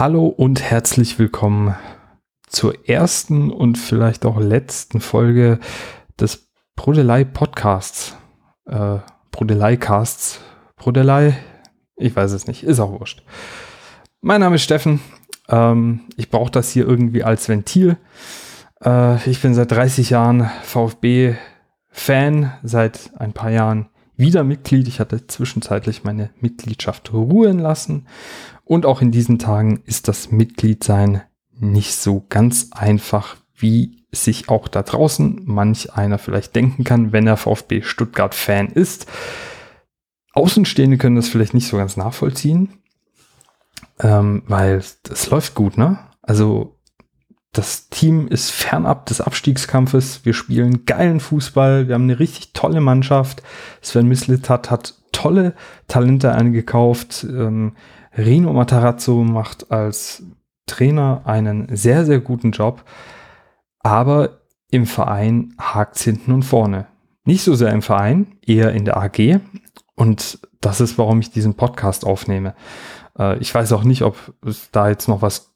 Hallo und herzlich willkommen zur ersten und vielleicht auch letzten Folge des Brodelei Podcasts. Äh, Brodelei Casts. Brodelei? Ich weiß es nicht, ist auch wurscht. Mein Name ist Steffen. Ähm, ich brauche das hier irgendwie als Ventil. Äh, ich bin seit 30 Jahren VfB-Fan, seit ein paar Jahren wieder Mitglied. Ich hatte zwischenzeitlich meine Mitgliedschaft ruhen lassen. Und auch in diesen Tagen ist das Mitgliedsein nicht so ganz einfach, wie sich auch da draußen manch einer vielleicht denken kann, wenn er VfB Stuttgart Fan ist. Außenstehende können das vielleicht nicht so ganz nachvollziehen, ähm, weil es läuft gut, ne? Also das Team ist fernab des Abstiegskampfes. Wir spielen geilen Fußball. Wir haben eine richtig tolle Mannschaft. Sven Mislitat hat tolle Talente eingekauft. Ähm, Rino Matarazzo macht als Trainer einen sehr, sehr guten Job. Aber im Verein hakt es hinten und vorne. Nicht so sehr im Verein, eher in der AG. Und das ist, warum ich diesen Podcast aufnehme. Äh, ich weiß auch nicht, ob es da jetzt noch was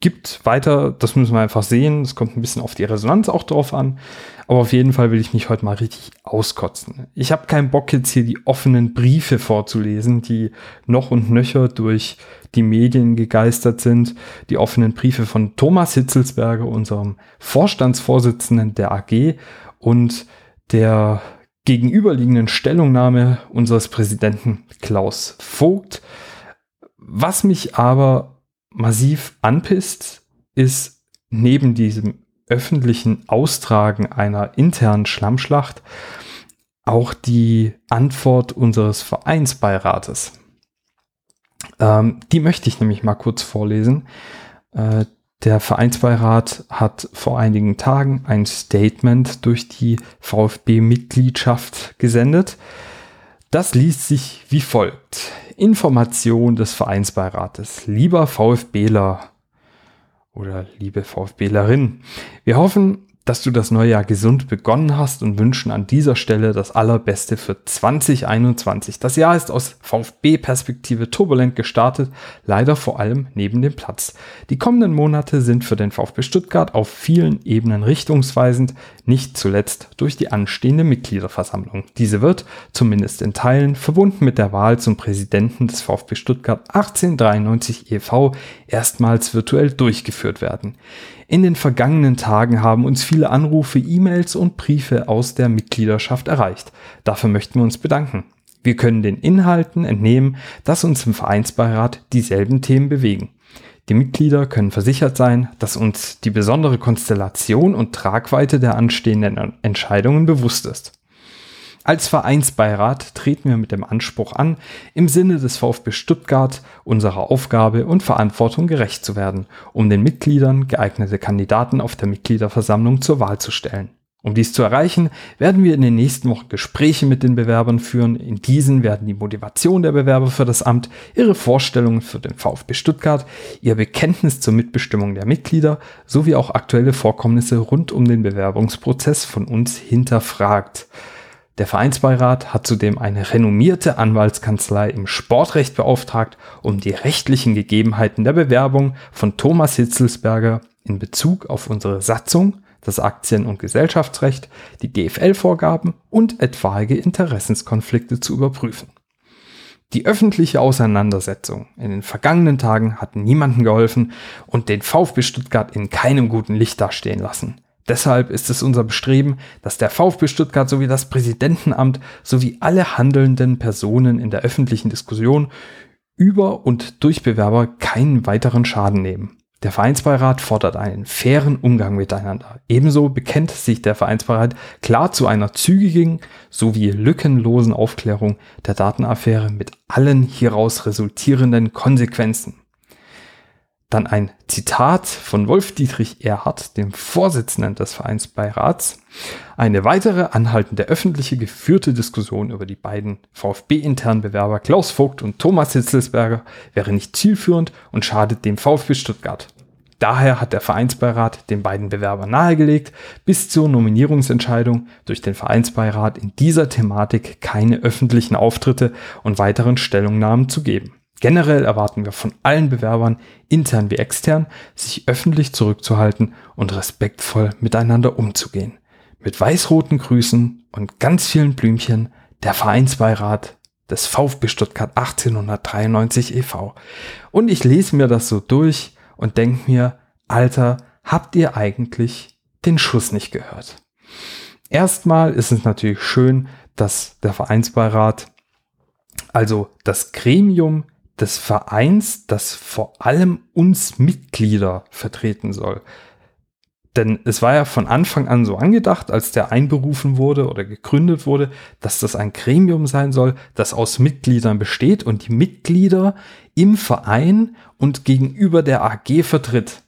gibt weiter, das müssen wir einfach sehen. Es kommt ein bisschen auf die Resonanz auch drauf an. Aber auf jeden Fall will ich mich heute mal richtig auskotzen. Ich habe keinen Bock jetzt hier die offenen Briefe vorzulesen, die noch und nöcher durch die Medien gegeistert sind. Die offenen Briefe von Thomas Hitzelsberger, unserem Vorstandsvorsitzenden der AG und der gegenüberliegenden Stellungnahme unseres Präsidenten Klaus Vogt. Was mich aber massiv anpisst, ist neben diesem öffentlichen Austragen einer internen Schlammschlacht auch die Antwort unseres Vereinsbeirates. Ähm, die möchte ich nämlich mal kurz vorlesen. Äh, der Vereinsbeirat hat vor einigen Tagen ein Statement durch die VfB-Mitgliedschaft gesendet. Das liest sich wie folgt. Information des Vereinsbeirates. Lieber VfBler oder liebe VfBlerin, wir hoffen, dass du das neue Jahr gesund begonnen hast und wünschen an dieser Stelle das Allerbeste für 2021. Das Jahr ist aus VfB-Perspektive turbulent gestartet, leider vor allem neben dem Platz. Die kommenden Monate sind für den VfB Stuttgart auf vielen Ebenen richtungsweisend, nicht zuletzt durch die anstehende Mitgliederversammlung. Diese wird, zumindest in Teilen, verbunden mit der Wahl zum Präsidenten des VfB Stuttgart 1893 e.V. erstmals virtuell durchgeführt werden. In den vergangenen Tagen haben uns viele Anrufe, E-Mails und Briefe aus der Mitgliedschaft erreicht. Dafür möchten wir uns bedanken. Wir können den Inhalten entnehmen, dass uns im Vereinsbeirat dieselben Themen bewegen. Die Mitglieder können versichert sein, dass uns die besondere Konstellation und Tragweite der anstehenden Entscheidungen bewusst ist. Als Vereinsbeirat treten wir mit dem Anspruch an, im Sinne des VfB Stuttgart unserer Aufgabe und Verantwortung gerecht zu werden, um den Mitgliedern geeignete Kandidaten auf der Mitgliederversammlung zur Wahl zu stellen. Um dies zu erreichen, werden wir in den nächsten Wochen Gespräche mit den Bewerbern führen. In diesen werden die Motivation der Bewerber für das Amt, ihre Vorstellungen für den VfB Stuttgart, ihr Bekenntnis zur Mitbestimmung der Mitglieder sowie auch aktuelle Vorkommnisse rund um den Bewerbungsprozess von uns hinterfragt. Der Vereinsbeirat hat zudem eine renommierte Anwaltskanzlei im Sportrecht beauftragt, um die rechtlichen Gegebenheiten der Bewerbung von Thomas Hitzelsberger in Bezug auf unsere Satzung, das Aktien- und Gesellschaftsrecht, die DFL-Vorgaben und etwaige Interessenskonflikte zu überprüfen. Die öffentliche Auseinandersetzung in den vergangenen Tagen hat niemandem geholfen und den VfB Stuttgart in keinem guten Licht dastehen lassen. Deshalb ist es unser Bestreben, dass der VfB Stuttgart sowie das Präsidentenamt sowie alle handelnden Personen in der öffentlichen Diskussion über und durch Bewerber keinen weiteren Schaden nehmen. Der Vereinsbeirat fordert einen fairen Umgang miteinander. Ebenso bekennt sich der Vereinsbeirat klar zu einer zügigen sowie lückenlosen Aufklärung der Datenaffäre mit allen hieraus resultierenden Konsequenzen. Dann ein Zitat von Wolf-Dietrich Erhardt, dem Vorsitzenden des Vereinsbeirats. Eine weitere anhaltende öffentliche geführte Diskussion über die beiden VfB-internen Bewerber Klaus Vogt und Thomas Hitzelsberger wäre nicht zielführend und schadet dem VfB Stuttgart. Daher hat der Vereinsbeirat den beiden Bewerbern nahegelegt, bis zur Nominierungsentscheidung durch den Vereinsbeirat in dieser Thematik keine öffentlichen Auftritte und weiteren Stellungnahmen zu geben. Generell erwarten wir von allen Bewerbern, intern wie extern, sich öffentlich zurückzuhalten und respektvoll miteinander umzugehen. Mit weiß-roten Grüßen und ganz vielen Blümchen der Vereinsbeirat des VfB Stuttgart 1893 e.V. Und ich lese mir das so durch und denke mir, Alter, habt ihr eigentlich den Schuss nicht gehört? Erstmal ist es natürlich schön, dass der Vereinsbeirat, also das Gremium des Vereins, das vor allem uns Mitglieder vertreten soll. Denn es war ja von Anfang an so angedacht, als der einberufen wurde oder gegründet wurde, dass das ein Gremium sein soll, das aus Mitgliedern besteht und die Mitglieder im Verein und gegenüber der AG vertritt.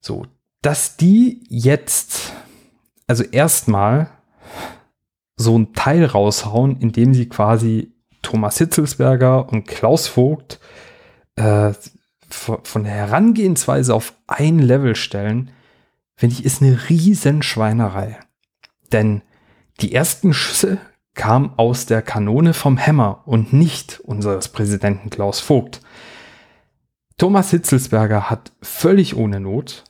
So, dass die jetzt, also erstmal so ein Teil raushauen, indem sie quasi Thomas Hitzelsberger und Klaus Vogt äh, von der Herangehensweise auf ein Level stellen, finde ich, ist eine riesen Schweinerei. Denn die ersten Schüsse kamen aus der Kanone vom Hämmer und nicht unseres Präsidenten Klaus Vogt. Thomas Hitzelsberger hat völlig ohne Not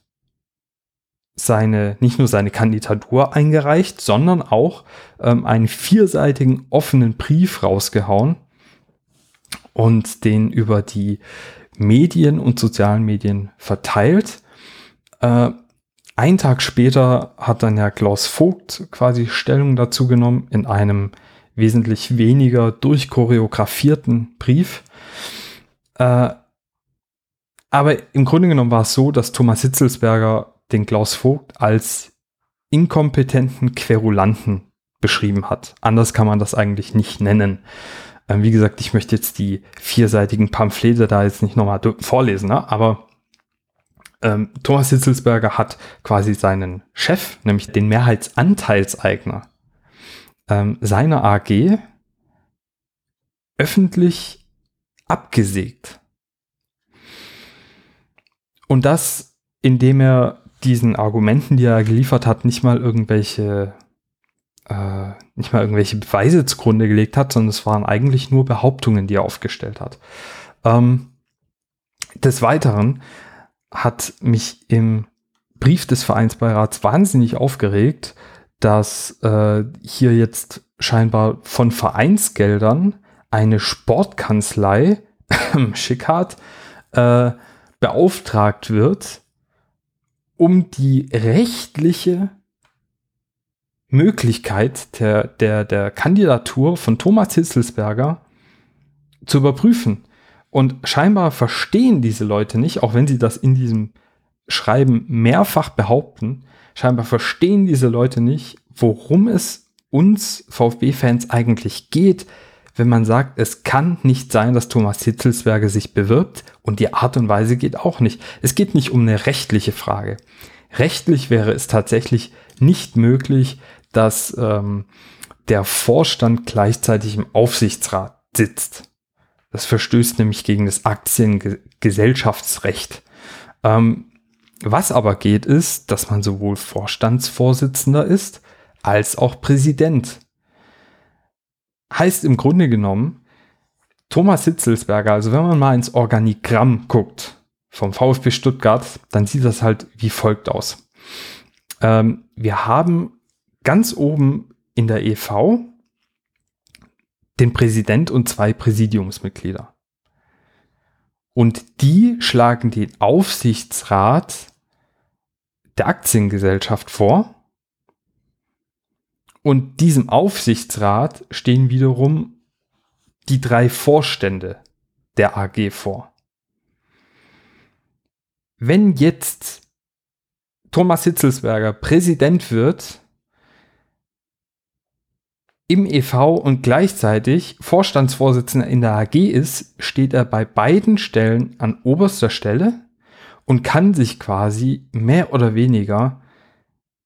seine, nicht nur seine Kandidatur eingereicht, sondern auch ähm, einen vierseitigen offenen Brief rausgehauen und den über die Medien und sozialen Medien verteilt. Äh, ein Tag später hat dann ja Klaus Vogt quasi Stellung dazu genommen in einem wesentlich weniger durchchoreografierten Brief. Äh, aber im Grunde genommen war es so, dass Thomas Hitzelsberger den Klaus Vogt als inkompetenten Querulanten beschrieben hat. Anders kann man das eigentlich nicht nennen. Ähm, wie gesagt, ich möchte jetzt die vierseitigen Pamphlete da jetzt nicht nochmal vorlesen, ne? aber ähm, Thomas Hitzelsberger hat quasi seinen Chef, nämlich den Mehrheitsanteilseigner ähm, seiner AG, öffentlich abgesägt. Und das, indem er diesen Argumenten, die er geliefert hat, nicht mal irgendwelche äh, nicht mal irgendwelche Beweise zugrunde gelegt hat, sondern es waren eigentlich nur Behauptungen, die er aufgestellt hat. Ähm, des Weiteren hat mich im Brief des Vereinsbeirats wahnsinnig aufgeregt, dass äh, hier jetzt scheinbar von Vereinsgeldern eine Sportkanzlei, Schickhardt, äh, beauftragt wird, um die rechtliche Möglichkeit der, der, der Kandidatur von Thomas Hitzelsberger zu überprüfen. Und scheinbar verstehen diese Leute nicht, auch wenn sie das in diesem Schreiben mehrfach behaupten, scheinbar verstehen diese Leute nicht, worum es uns VfB-Fans eigentlich geht, wenn man sagt, es kann nicht sein, dass Thomas Hitzelsberger sich bewirbt und die Art und Weise geht auch nicht. Es geht nicht um eine rechtliche Frage. Rechtlich wäre es tatsächlich nicht möglich, dass ähm, der Vorstand gleichzeitig im Aufsichtsrat sitzt. Das verstößt nämlich gegen das Aktiengesellschaftsrecht. Ähm, was aber geht, ist, dass man sowohl Vorstandsvorsitzender ist als auch Präsident. Heißt im Grunde genommen, Thomas Hitzelsberger, also wenn man mal ins Organigramm guckt vom VfB Stuttgart, dann sieht das halt wie folgt aus. Ähm, wir haben ganz oben in der EV den Präsident und zwei Präsidiumsmitglieder. Und die schlagen den Aufsichtsrat der Aktiengesellschaft vor. Und diesem Aufsichtsrat stehen wiederum die drei Vorstände der AG vor. Wenn jetzt Thomas Hitzelsberger Präsident wird im EV und gleichzeitig Vorstandsvorsitzender in der AG ist, steht er bei beiden Stellen an oberster Stelle und kann sich quasi mehr oder weniger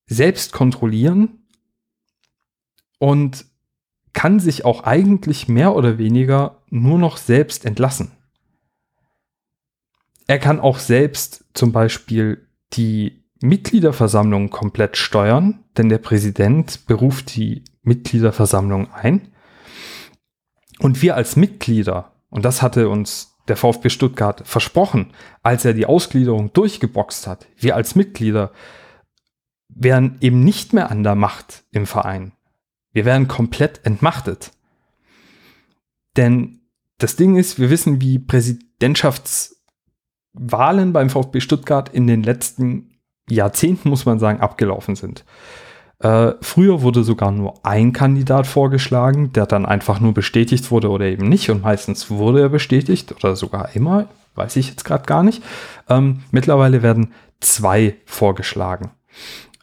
selbst kontrollieren und kann sich auch eigentlich mehr oder weniger nur noch selbst entlassen. Er kann auch selbst zum Beispiel die Mitgliederversammlung komplett steuern, denn der Präsident beruft die Mitgliederversammlung ein. Und wir als Mitglieder Und das hatte uns der VfB Stuttgart versprochen, als er die Ausgliederung durchgeboxt hat. Wir als Mitglieder wären eben nicht mehr an der Macht im Verein. Wir wären komplett entmachtet. Denn das Ding ist, wir wissen, wie Präsidentschaftswahlen beim VfB Stuttgart in den letzten Jahrzehnten, muss man sagen, abgelaufen sind. Äh, früher wurde sogar nur ein Kandidat vorgeschlagen, der dann einfach nur bestätigt wurde oder eben nicht. Und meistens wurde er bestätigt oder sogar immer, weiß ich jetzt gerade gar nicht. Ähm, mittlerweile werden zwei vorgeschlagen.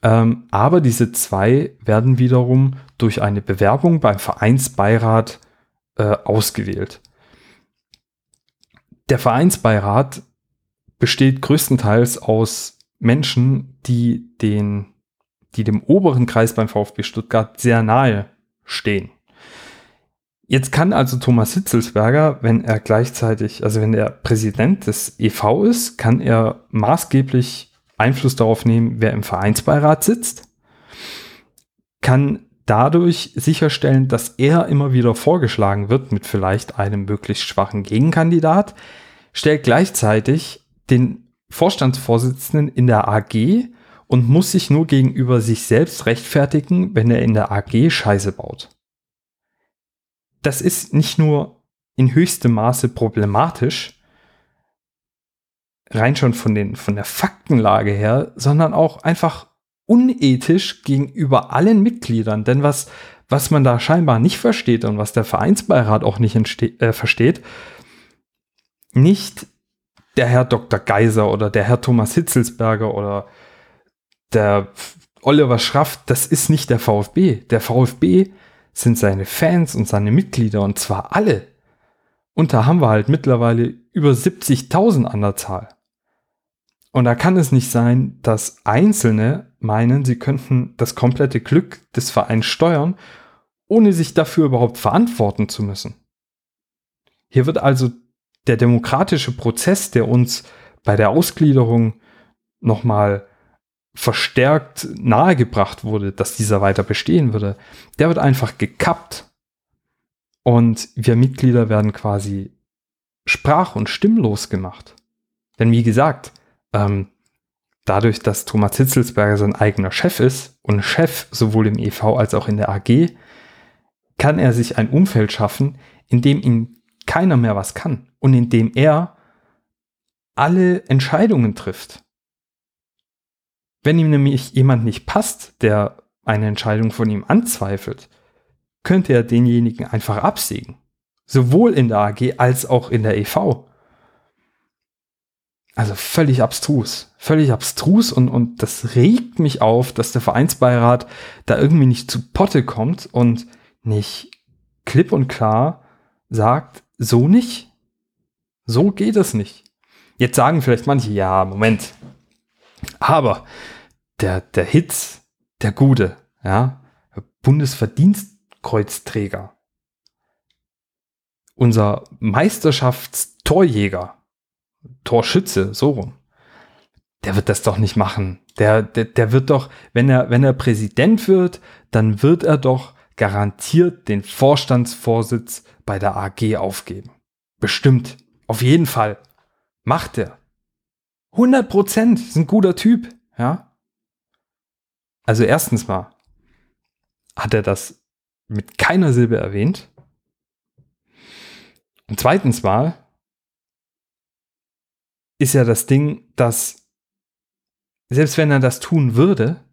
Ähm, aber diese zwei werden wiederum durch eine Bewerbung beim Vereinsbeirat äh, ausgewählt. Der Vereinsbeirat besteht größtenteils aus Menschen, die den, die dem oberen Kreis beim VfB Stuttgart sehr nahe stehen. Jetzt kann also Thomas Hitzelsberger, wenn er gleichzeitig, also wenn er Präsident des EV ist, kann er maßgeblich Einfluss darauf nehmen, wer im Vereinsbeirat sitzt, kann dadurch sicherstellen, dass er immer wieder vorgeschlagen wird mit vielleicht einem möglichst schwachen Gegenkandidat, stellt gleichzeitig den Vorstandsvorsitzenden in der AG und muss sich nur gegenüber sich selbst rechtfertigen, wenn er in der AG Scheiße baut. Das ist nicht nur in höchstem Maße problematisch, rein schon von, den, von der Faktenlage her, sondern auch einfach unethisch gegenüber allen Mitgliedern. Denn was, was man da scheinbar nicht versteht und was der Vereinsbeirat auch nicht äh, versteht, nicht der Herr Dr. Geiser oder der Herr Thomas Hitzelsberger oder der Oliver Schraff, das ist nicht der VfB. Der VfB sind seine Fans und seine Mitglieder und zwar alle. Und da haben wir halt mittlerweile über 70.000 an der Zahl. Und da kann es nicht sein, dass Einzelne meinen, sie könnten das komplette Glück des Vereins steuern, ohne sich dafür überhaupt verantworten zu müssen. Hier wird also der demokratische Prozess, der uns bei der Ausgliederung nochmal verstärkt nahegebracht wurde, dass dieser weiter bestehen würde, der wird einfach gekappt. Und wir Mitglieder werden quasi sprach- und stimmlos gemacht. Denn wie gesagt, ähm, dadurch, dass Thomas Hitzelsberger sein eigener Chef ist und Chef sowohl im EV als auch in der AG, kann er sich ein Umfeld schaffen, in dem ihm keiner mehr was kann und in dem er alle Entscheidungen trifft. Wenn ihm nämlich jemand nicht passt, der eine Entscheidung von ihm anzweifelt, könnte er denjenigen einfach absägen. Sowohl in der AG als auch in der EV. Also völlig abstrus. Völlig abstrus und, und das regt mich auf, dass der Vereinsbeirat da irgendwie nicht zu Potte kommt und nicht klipp und klar sagt, so nicht. So geht es nicht. Jetzt sagen vielleicht manche, ja, Moment. Aber der, der Hitz, der Gute, ja, Bundesverdienstkreuzträger, unser Meisterschaftstorjäger, Torschütze, so rum. Der wird das doch nicht machen. Der, der, der wird doch, wenn er, wenn er Präsident wird, dann wird er doch garantiert den Vorstandsvorsitz bei der AG aufgeben. Bestimmt. Auf jeden Fall. Macht er. 100 Prozent. Ist ein guter Typ. Ja. Also erstens mal hat er das mit keiner Silbe erwähnt. Und zweitens mal ist ja das Ding, dass selbst wenn er das tun würde,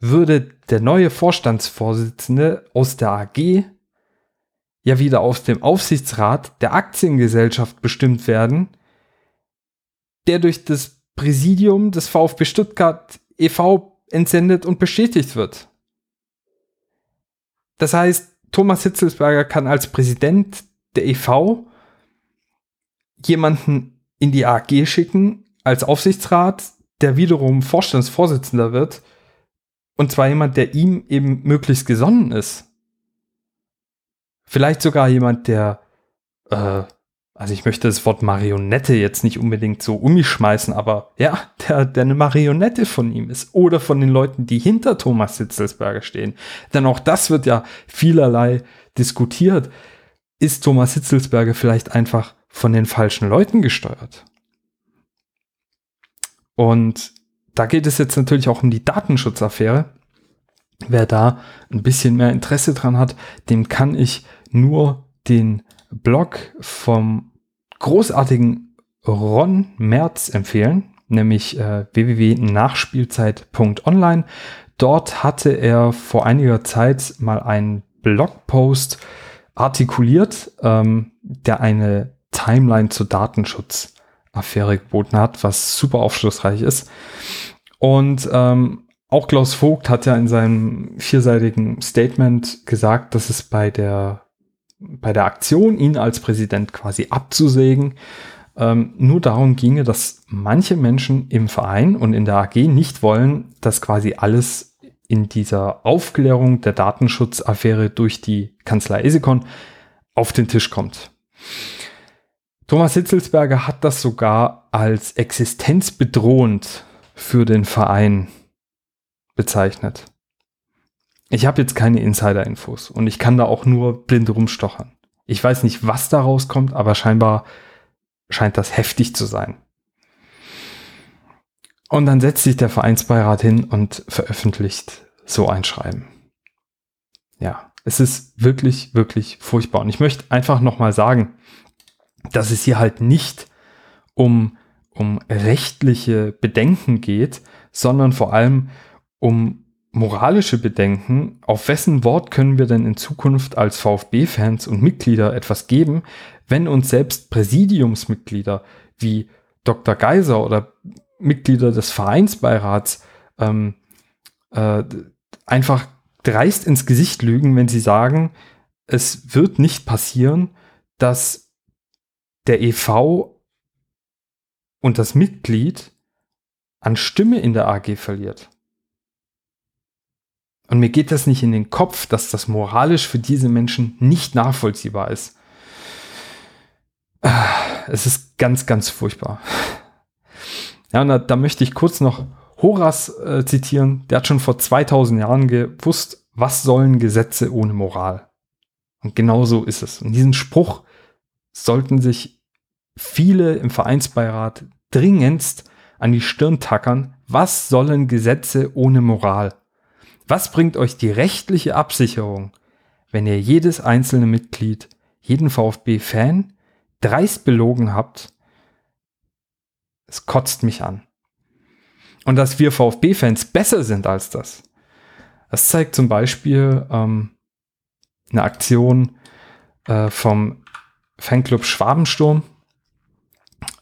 würde der neue Vorstandsvorsitzende aus der AG ja wieder aus dem Aufsichtsrat der Aktiengesellschaft bestimmt werden, der durch das Präsidium des VfB Stuttgart e.V. entsendet und bestätigt wird. Das heißt, Thomas Hitzelsberger kann als Präsident der e.V. jemanden in die AG schicken als Aufsichtsrat, der wiederum Vorstandsvorsitzender wird. Und zwar jemand, der ihm eben möglichst gesonnen ist. Vielleicht sogar jemand, der, äh, also ich möchte das Wort Marionette jetzt nicht unbedingt so umschmeißen, aber ja, der, der eine Marionette von ihm ist oder von den Leuten, die hinter Thomas Hitzelsberger stehen. Denn auch das wird ja vielerlei diskutiert ist Thomas Hitzelsberger vielleicht einfach von den falschen Leuten gesteuert? Und da geht es jetzt natürlich auch um die Datenschutzaffäre. Wer da ein bisschen mehr Interesse dran hat, dem kann ich nur den Blog vom großartigen Ron Merz empfehlen, nämlich äh, www.nachspielzeit.online. Dort hatte er vor einiger Zeit mal einen Blogpost artikuliert, ähm, der eine Timeline zur Datenschutzaffäre geboten hat, was super aufschlussreich ist. Und ähm, auch Klaus Vogt hat ja in seinem vierseitigen Statement gesagt, dass es bei der, bei der Aktion, ihn als Präsident quasi abzusägen, ähm, nur darum ginge, dass manche Menschen im Verein und in der AG nicht wollen, dass quasi alles in dieser Aufklärung der Datenschutzaffäre durch die Kanzlei Esikon auf den Tisch kommt. Thomas Hitzelsberger hat das sogar als existenzbedrohend für den Verein bezeichnet. Ich habe jetzt keine Insider-Infos und ich kann da auch nur blind rumstochern. Ich weiß nicht, was da rauskommt, aber scheinbar scheint das heftig zu sein. Und dann setzt sich der Vereinsbeirat hin und veröffentlicht so ein Schreiben. Ja, es ist wirklich, wirklich furchtbar. Und ich möchte einfach nochmal sagen, dass es hier halt nicht um, um rechtliche Bedenken geht, sondern vor allem um moralische Bedenken, auf wessen Wort können wir denn in Zukunft als VfB-Fans und Mitglieder etwas geben, wenn uns selbst Präsidiumsmitglieder wie Dr. Geiser oder Mitglieder des Vereinsbeirats ähm, äh, einfach dreist ins Gesicht lügen, wenn sie sagen, es wird nicht passieren, dass der EV und das Mitglied an Stimme in der AG verliert. Und mir geht das nicht in den Kopf, dass das moralisch für diese Menschen nicht nachvollziehbar ist. Es ist ganz, ganz furchtbar. Ja, und da, da möchte ich kurz noch Horas äh, zitieren. Der hat schon vor 2000 Jahren gewusst, was sollen Gesetze ohne Moral? Und genau so ist es. Und diesen Spruch sollten sich viele im Vereinsbeirat dringendst an die Stirn tackern. Was sollen Gesetze ohne Moral? Was bringt euch die rechtliche Absicherung, wenn ihr jedes einzelne Mitglied, jeden VfB-Fan dreist belogen habt? Es kotzt mich an. Und dass wir VfB-Fans besser sind als das, das zeigt zum Beispiel ähm, eine Aktion äh, vom Fanclub Schwabensturm,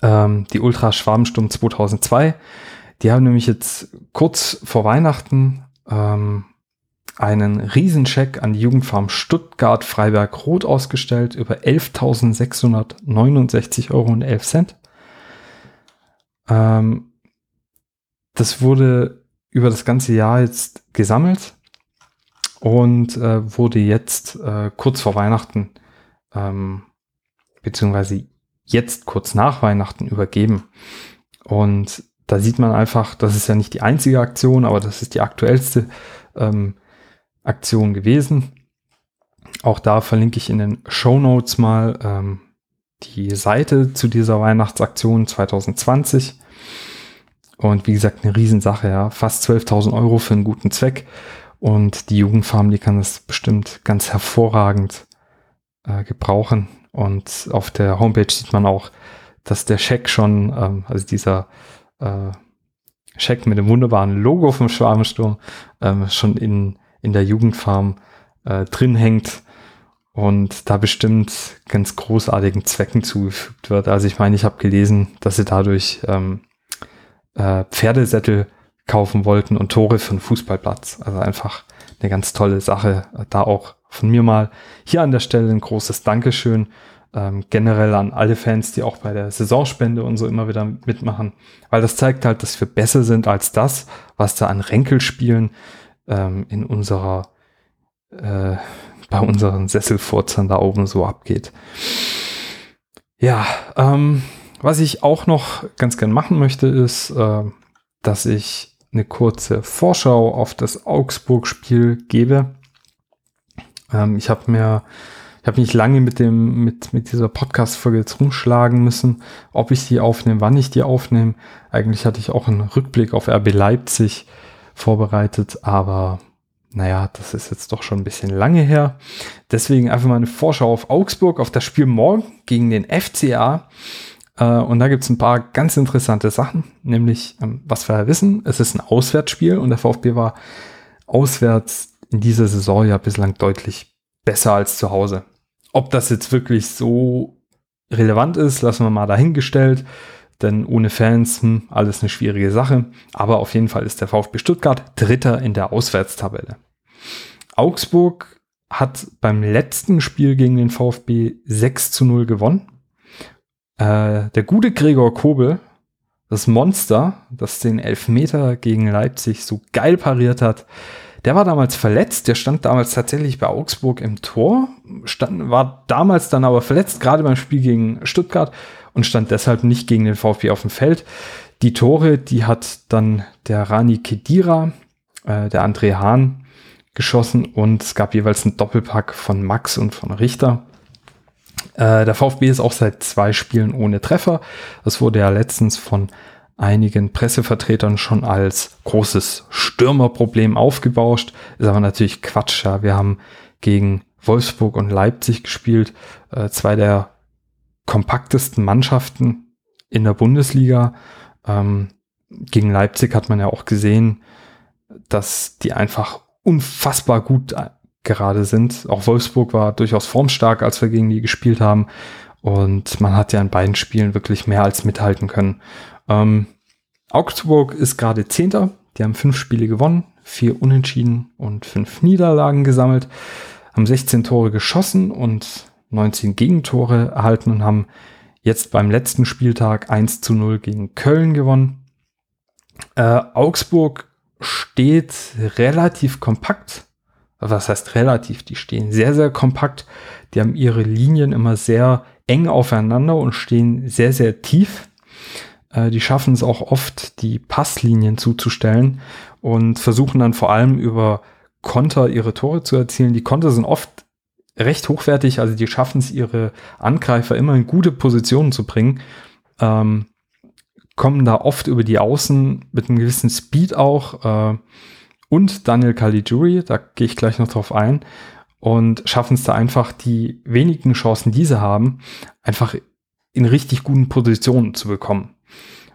ähm, die Ultra Schwabensturm 2002. Die haben nämlich jetzt kurz vor Weihnachten ähm, einen Riesencheck an die Jugendfarm Stuttgart Freiberg Rot ausgestellt über 11.669 Euro und 11 Cent. Ähm, das wurde über das ganze Jahr jetzt gesammelt und äh, wurde jetzt äh, kurz vor Weihnachten ähm, beziehungsweise jetzt kurz nach Weihnachten übergeben. Und da sieht man einfach, das ist ja nicht die einzige Aktion, aber das ist die aktuellste ähm, Aktion gewesen. Auch da verlinke ich in den Show Notes mal ähm, die Seite zu dieser Weihnachtsaktion 2020. Und wie gesagt, eine Riesensache, ja. Fast 12.000 Euro für einen guten Zweck. Und die Jugendfarm, die kann das bestimmt ganz hervorragend äh, gebrauchen. Und auf der Homepage sieht man auch, dass der Scheck schon, ähm, also dieser äh, Scheck mit dem wunderbaren Logo vom Schwarmensturm ähm, schon in, in der Jugendfarm äh, drin hängt und da bestimmt ganz großartigen Zwecken zugefügt wird. Also ich meine, ich habe gelesen, dass sie dadurch ähm, äh, Pferdesättel kaufen wollten und Tore für den Fußballplatz. Also einfach eine ganz tolle Sache. Da auch von mir mal hier an der Stelle ein großes Dankeschön ähm, generell an alle Fans, die auch bei der Saisonspende und so immer wieder mitmachen, weil das zeigt halt, dass wir besser sind als das, was da an Ränkelspielen ähm, in unserer, äh, bei unseren Sesselfurzern da oben so abgeht. Ja, ähm, was ich auch noch ganz gern machen möchte, ist, äh, dass ich eine kurze Vorschau auf das Augsburg-Spiel gebe. Ähm, ich habe mir Ich habe mich lange mit dem, mit, mit dieser Podcast-Folge jetzt rumschlagen müssen, ob ich die aufnehme, wann ich die aufnehme. Eigentlich hatte ich auch einen Rückblick auf RB Leipzig vorbereitet, aber naja, das ist jetzt doch schon ein bisschen lange her. Deswegen einfach mal eine Vorschau auf Augsburg, auf das Spiel morgen gegen den FCA. Äh, und da gibt es ein paar ganz interessante Sachen, nämlich, ähm, was wir ja wissen, es ist ein Auswärtsspiel und der VfB war auswärts in dieser Saison ja bislang deutlich besser als zu Hause. Ob das jetzt wirklich so relevant ist, lassen wir mal dahingestellt, denn ohne Fans, hm, alles eine schwierige Sache. Aber auf jeden Fall ist der VfB Stuttgart Dritter in der Auswärtstabelle. Augsburg hat beim letzten Spiel gegen den VfB 6 zu 0 gewonnen. Äh, der gute Gregor Kobel, das Monster, das den Elfmeter gegen Leipzig so geil pariert hat, der war damals verletzt, der stand damals tatsächlich bei Augsburg im Tor, stand, war damals dann aber verletzt, gerade beim Spiel gegen Stuttgart und stand deshalb nicht gegen den VfB auf dem Feld. Die Tore, die hat dann der Rani Kedira, äh, der André Hahn geschossen und es gab jeweils einen Doppelpack von Max und von Richter. Äh, der VfB ist auch seit zwei Spielen ohne Treffer. Das wurde ja letztens von einigen Pressevertretern schon als großes Stürmerproblem aufgebauscht. Ist aber natürlich Quatsch. Ja. Wir haben gegen Wolfsburg und Leipzig gespielt. Äh, zwei der kompaktesten Mannschaften in der Bundesliga. Ähm, gegen Leipzig hat man ja auch gesehen, dass die einfach unfassbar gut äh, gerade sind. Auch Wolfsburg war durchaus formstark, als wir gegen die gespielt haben. Und man hat ja in beiden Spielen wirklich mehr als mithalten können. Ähm, Augsburg ist gerade Zehnter. Die haben fünf Spiele gewonnen, vier Unentschieden und fünf Niederlagen gesammelt, haben 16 Tore geschossen und 19 Gegentore erhalten und haben jetzt beim letzten Spieltag 1 zu 0 gegen Köln gewonnen. Äh, Augsburg steht relativ kompakt. Was heißt relativ? Die stehen sehr, sehr kompakt. Die haben ihre Linien immer sehr eng aufeinander und stehen sehr, sehr tief. Äh, die schaffen es auch oft, die Passlinien zuzustellen und versuchen dann vor allem über Konter ihre Tore zu erzielen. Die Konter sind oft recht hochwertig, also die schaffen es, ihre Angreifer immer in gute Positionen zu bringen. Ähm, kommen da oft über die Außen mit einem gewissen Speed auch. Äh, und Daniel Caligiuri, da gehe ich gleich noch drauf ein. Und schaffen es da einfach, die wenigen Chancen, die sie haben, einfach in richtig guten Positionen zu bekommen.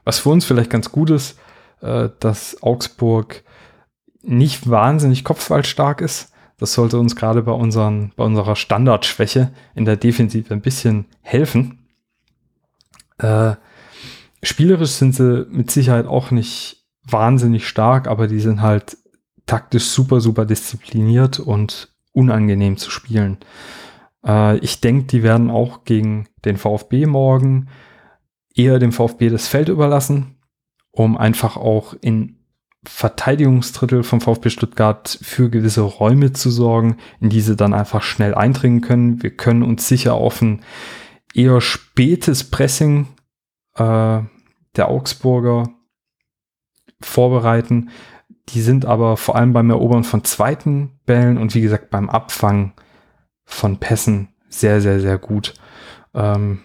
Was für uns vielleicht ganz gut ist, äh, dass Augsburg nicht wahnsinnig kopfballstark ist. Das sollte uns gerade bei, unseren, bei unserer Standardschwäche in der Defensive ein bisschen helfen. Äh, spielerisch sind sie mit Sicherheit auch nicht wahnsinnig stark, aber die sind halt taktisch super, super diszipliniert und unangenehm zu spielen. Äh, ich denke, die werden auch gegen den VfB morgen eher dem VfB das Feld überlassen, um einfach auch in Verteidigungsdrittel vom VfB Stuttgart für gewisse Räume zu sorgen, in diese dann einfach schnell eindringen können. Wir können uns sicher auf ein eher spätes Pressing äh, der Augsburger vorbereiten. Die sind aber vor allem beim Erobern von zweiten Bällen und wie gesagt beim Abfangen von Pässen sehr, sehr, sehr gut. Ähm,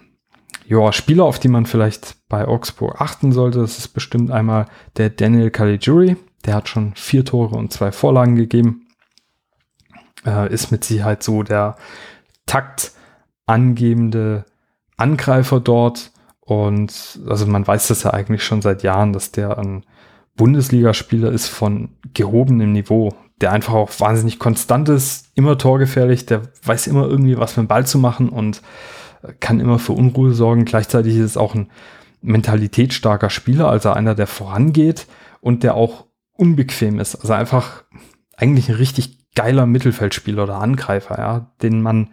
ja, Spieler, auf die man vielleicht bei Augsburg achten sollte, das ist bestimmt einmal der Daniel Caligiuri. Der hat schon vier Tore und zwei Vorlagen gegeben. Äh, ist mit Sicherheit so der taktangebende Angreifer dort. Und also man weiß das ja eigentlich schon seit Jahren, dass der ein Bundesligaspieler ist von gehobenem Niveau, der einfach auch wahnsinnig konstant ist, immer torgefährlich, der weiß immer irgendwie was mit dem Ball zu machen und kann immer für Unruhe sorgen. Gleichzeitig ist es auch ein mentalitätsstarker Spieler, also einer, der vorangeht und der auch unbequem ist. Also einfach eigentlich ein richtig geiler Mittelfeldspieler oder Angreifer, ja, den man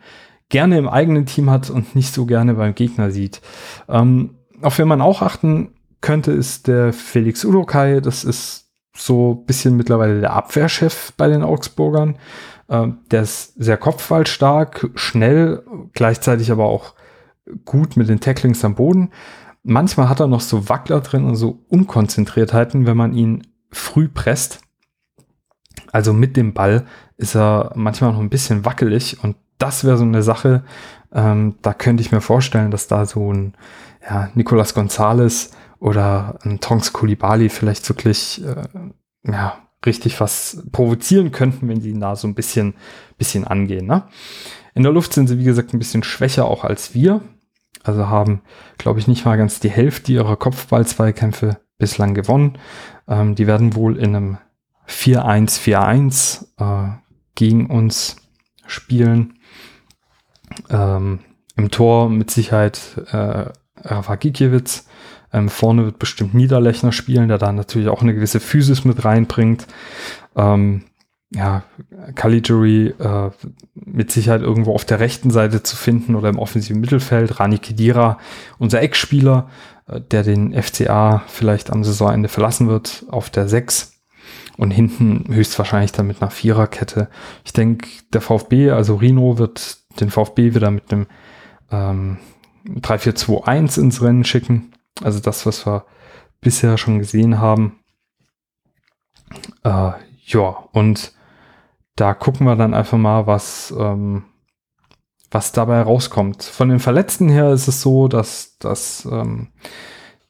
gerne im eigenen Team hat und nicht so gerne beim Gegner sieht. Ähm, auf wen man auch achten könnte, ist der Felix Udokai. Das ist so ein bisschen mittlerweile der Abwehrchef bei den Augsburgern. Ähm, der ist sehr kopfballstark, schnell, gleichzeitig aber auch gut mit den Tacklings am Boden. Manchmal hat er noch so Wackler drin und so Unkonzentriertheiten, wenn man ihn früh presst. Also mit dem Ball ist er manchmal noch ein bisschen wackelig und das wäre so eine Sache, ähm, da könnte ich mir vorstellen, dass da so ein ja, Nicolas Gonzalez oder ein Tonks Kulibali vielleicht wirklich äh, ja, richtig was provozieren könnten, wenn sie ihn da so ein bisschen, bisschen angehen. Ne? In der Luft sind sie, wie gesagt, ein bisschen schwächer auch als wir. Also haben, glaube ich, nicht mal ganz die Hälfte ihrer Kopfball-Zweikämpfe bislang gewonnen. Ähm, die werden wohl in einem 4-1-4-1 äh, gegen uns spielen. Ähm, Im Tor mit Sicherheit äh, Rafa Gikiewicz. Ähm, vorne wird bestimmt Niederlechner spielen, der da natürlich auch eine gewisse Physis mit reinbringt. Ähm, ja, Caligiuri äh, mit Sicherheit irgendwo auf der rechten Seite zu finden oder im offensiven Mittelfeld. Rani Kedira, unser Ex-Spieler, äh, der den FCA vielleicht am Saisonende verlassen wird, auf der 6 und hinten höchstwahrscheinlich dann mit einer Viererkette. Ich denke, der VfB, also Rino, wird den VfB wieder mit einem ähm, 3-4-2-1 ins Rennen schicken. Also das, was wir bisher schon gesehen haben. Äh, ja, und da gucken wir dann einfach mal, was, ähm, was dabei rauskommt. Von den Verletzten her ist es so, dass, dass ähm,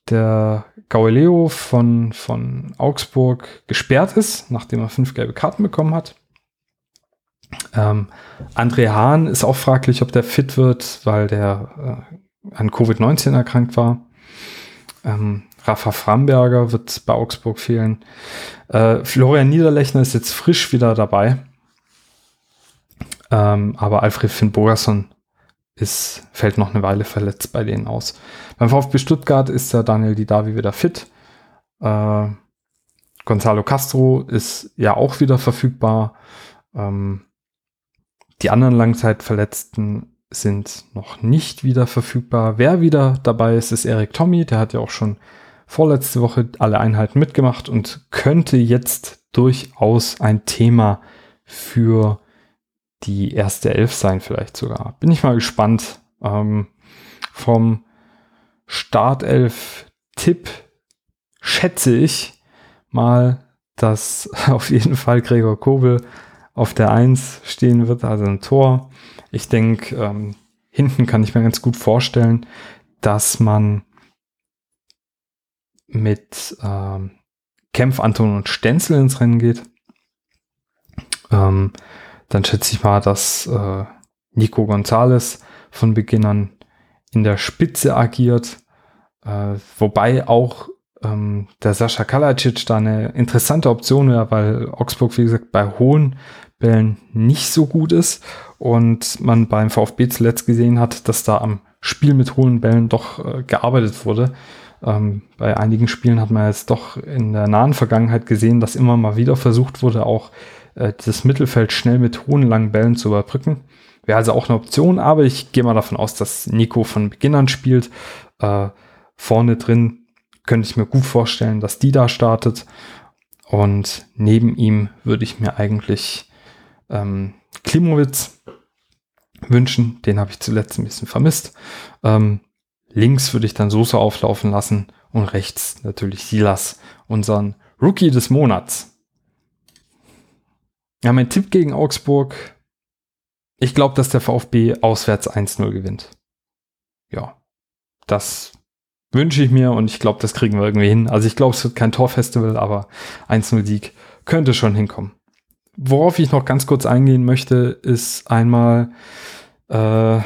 der Gauleo von, von Augsburg gesperrt ist, nachdem er fünf gelbe Karten bekommen hat. Ähm, André Hahn ist auch fraglich, ob der fit wird, weil der äh, an Covid-19 erkrankt war. Ähm, Rafa Framberger wird bei Augsburg fehlen. Äh, Florian Niederlechner ist jetzt frisch wieder dabei. Ähm, aber Alfred Finn Bogerson ist, fällt noch eine Weile verletzt bei denen aus. Beim VfB Stuttgart ist der Daniel Didavi wieder fit. Äh, Gonzalo Castro ist ja auch wieder verfügbar. Ähm, die anderen Langzeitverletzten sind noch nicht wieder verfügbar. Wer wieder dabei ist, ist Erik Tommy. Der hat ja auch schon vorletzte Woche alle Einheiten mitgemacht und könnte jetzt durchaus ein Thema für die erste Elf sein, vielleicht sogar. Bin ich mal gespannt. Ähm, vom Startelf-Tipp schätze ich mal, dass auf jeden Fall Gregor Kobel auf der Eins stehen wird, also ein Tor. Ich denke, ähm, hinten kann ich mir ganz gut vorstellen, dass man mit ähm, Kempf, Anton und Stenzel ins Rennen geht. Ähm, dann schätze ich mal, dass äh, Nico Gonzalez von Beginn an in der Spitze agiert, äh, wobei auch ähm, der Sascha Kalacic da eine interessante Option wäre, weil Augsburg, wie gesagt, bei hohen Bällen nicht so gut ist und man beim VfB zuletzt gesehen hat, dass da am Spiel mit hohen Bällen doch äh, gearbeitet wurde. Ähm, bei einigen Spielen hat man jetzt doch in der nahen Vergangenheit gesehen, dass immer mal wieder versucht wurde, auch äh, das Mittelfeld schnell mit hohen langen Bällen zu überbrücken. Wäre also auch eine Option, aber ich gehe mal davon aus, dass Nico von Beginn an spielt. Äh, vorne drin könnte ich mir gut vorstellen, dass die da startet. Und neben ihm würde ich mir eigentlich ähm, Klimowitz wünschen. Den habe ich zuletzt ein bisschen vermisst. Ähm, links würde ich dann Soße auflaufen lassen und rechts natürlich Silas, unseren Rookie des Monats. Ja, mein Tipp gegen Augsburg. Ich glaube, dass der VfB auswärts 1-0 gewinnt. Ja, das wünsche ich mir und ich glaube, das kriegen wir irgendwie hin. Also ich glaube, es wird kein Torfestival, aber 1-0-Sieg könnte schon hinkommen. Worauf ich noch ganz kurz eingehen möchte, ist einmal, äh,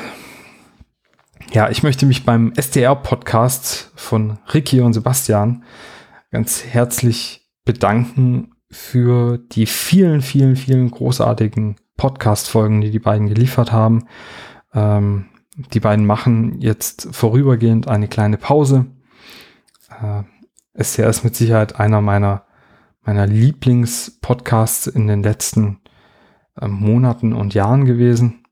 ja, ich möchte mich beim SDR-Podcast von Ricky und Sebastian ganz herzlich bedanken für die vielen, vielen, vielen großartigen Podcast-Folgen, die die beiden geliefert haben. Ähm, die beiden machen jetzt vorübergehend eine kleine Pause. Äh, SCR ist mit Sicherheit einer meiner, meiner Lieblings-Podcasts in den letzten äh, Monaten und Jahren gewesen.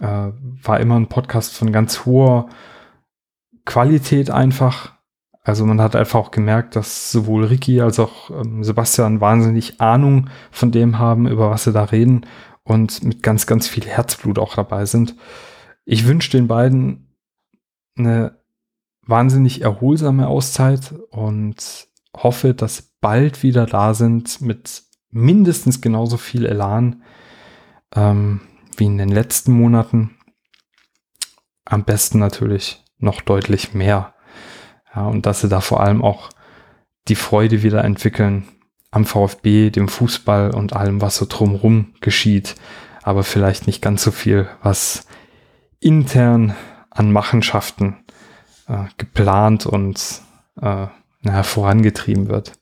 Äh, war immer ein Podcast von ganz hoher Qualität einfach. Also man hat einfach auch gemerkt, dass sowohl Ricky als auch ähm, Sebastian wahnsinnig Ahnung von dem haben, über was sie da reden und mit ganz, ganz viel Herzblut auch dabei sind. Ich wünsche den beiden eine wahnsinnig erholsame Auszeit und hoffe, dass bald wieder da sind mit mindestens genauso viel Elan, ähm, wie in den letzten Monaten. Am besten natürlich noch deutlich mehr. Ja, und dass sie da vor allem auch die Freude wieder entwickeln am VfB, dem Fußball und allem, was so drumherum geschieht. Aber vielleicht nicht ganz so viel, was intern an Machenschaften äh, geplant und äh, naja, vorangetrieben wird.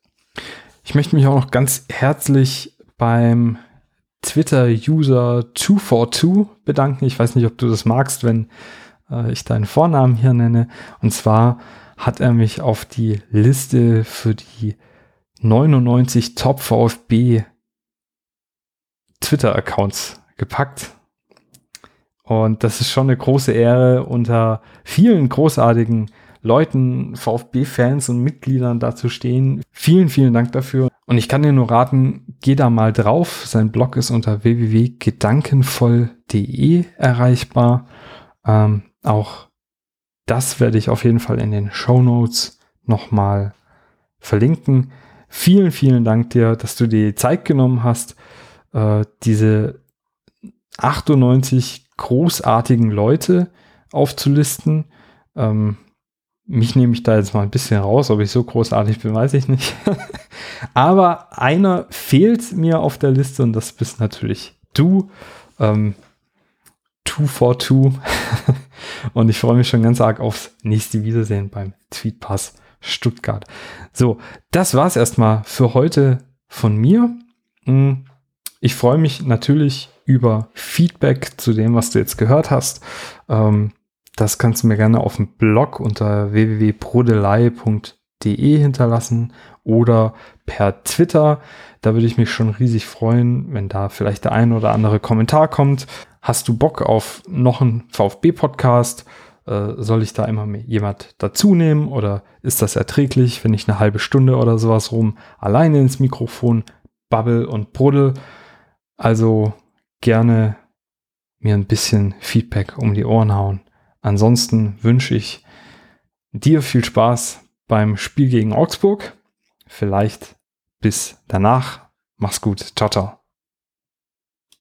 Ich möchte mich auch noch ganz herzlich beim Twitter-User 242 bedanken. Ich weiß nicht, ob du das magst, wenn äh, ich deinen Vornamen hier nenne. Und zwar hat er mich auf die Liste für die 99 Top VfB Twitter-Accounts gepackt. Und das ist schon eine große Ehre, unter vielen großartigen Leuten, VfB-Fans und Mitgliedern da zu stehen. Vielen, vielen Dank dafür. Und ich kann dir nur raten, geh da mal drauf. Sein Blog ist unter www.gedankenvoll.de erreichbar. Ähm, auch das werde ich auf jeden Fall in den Show Notes nochmal verlinken. Vielen, vielen Dank dir, dass du dir die Zeit genommen hast, äh, diese 98 großartigen Leute aufzulisten. Ähm, mich nehme ich da jetzt mal ein bisschen raus, ob ich so großartig bin, weiß ich nicht. Aber einer fehlt mir auf der Liste und das bist natürlich du. Ähm, 242. und ich freue mich schon ganz arg aufs nächste Wiedersehen beim Tweetpass Stuttgart. So, das war's erstmal für heute von mir. Hm, ich freue mich natürlich über Feedback zu dem, was du jetzt gehört hast. Ähm, das kannst du mir gerne auf dem Blog unter www.prodelei.de hinterlassen oder per Twitter. Da würde ich mich schon riesig freuen, wenn da vielleicht der ein oder andere Kommentar kommt. Hast du Bock auf noch einen VfB-Podcast? Äh, soll ich da immer jemand dazu nehmen oder ist das erträglich, wenn ich eine halbe Stunde oder sowas rum alleine ins Mikrofon babbel und bruddel? Also gerne mir ein bisschen Feedback um die Ohren hauen. Ansonsten wünsche ich dir viel Spaß beim Spiel gegen Augsburg. Vielleicht bis danach. Mach's gut. Ciao, ciao.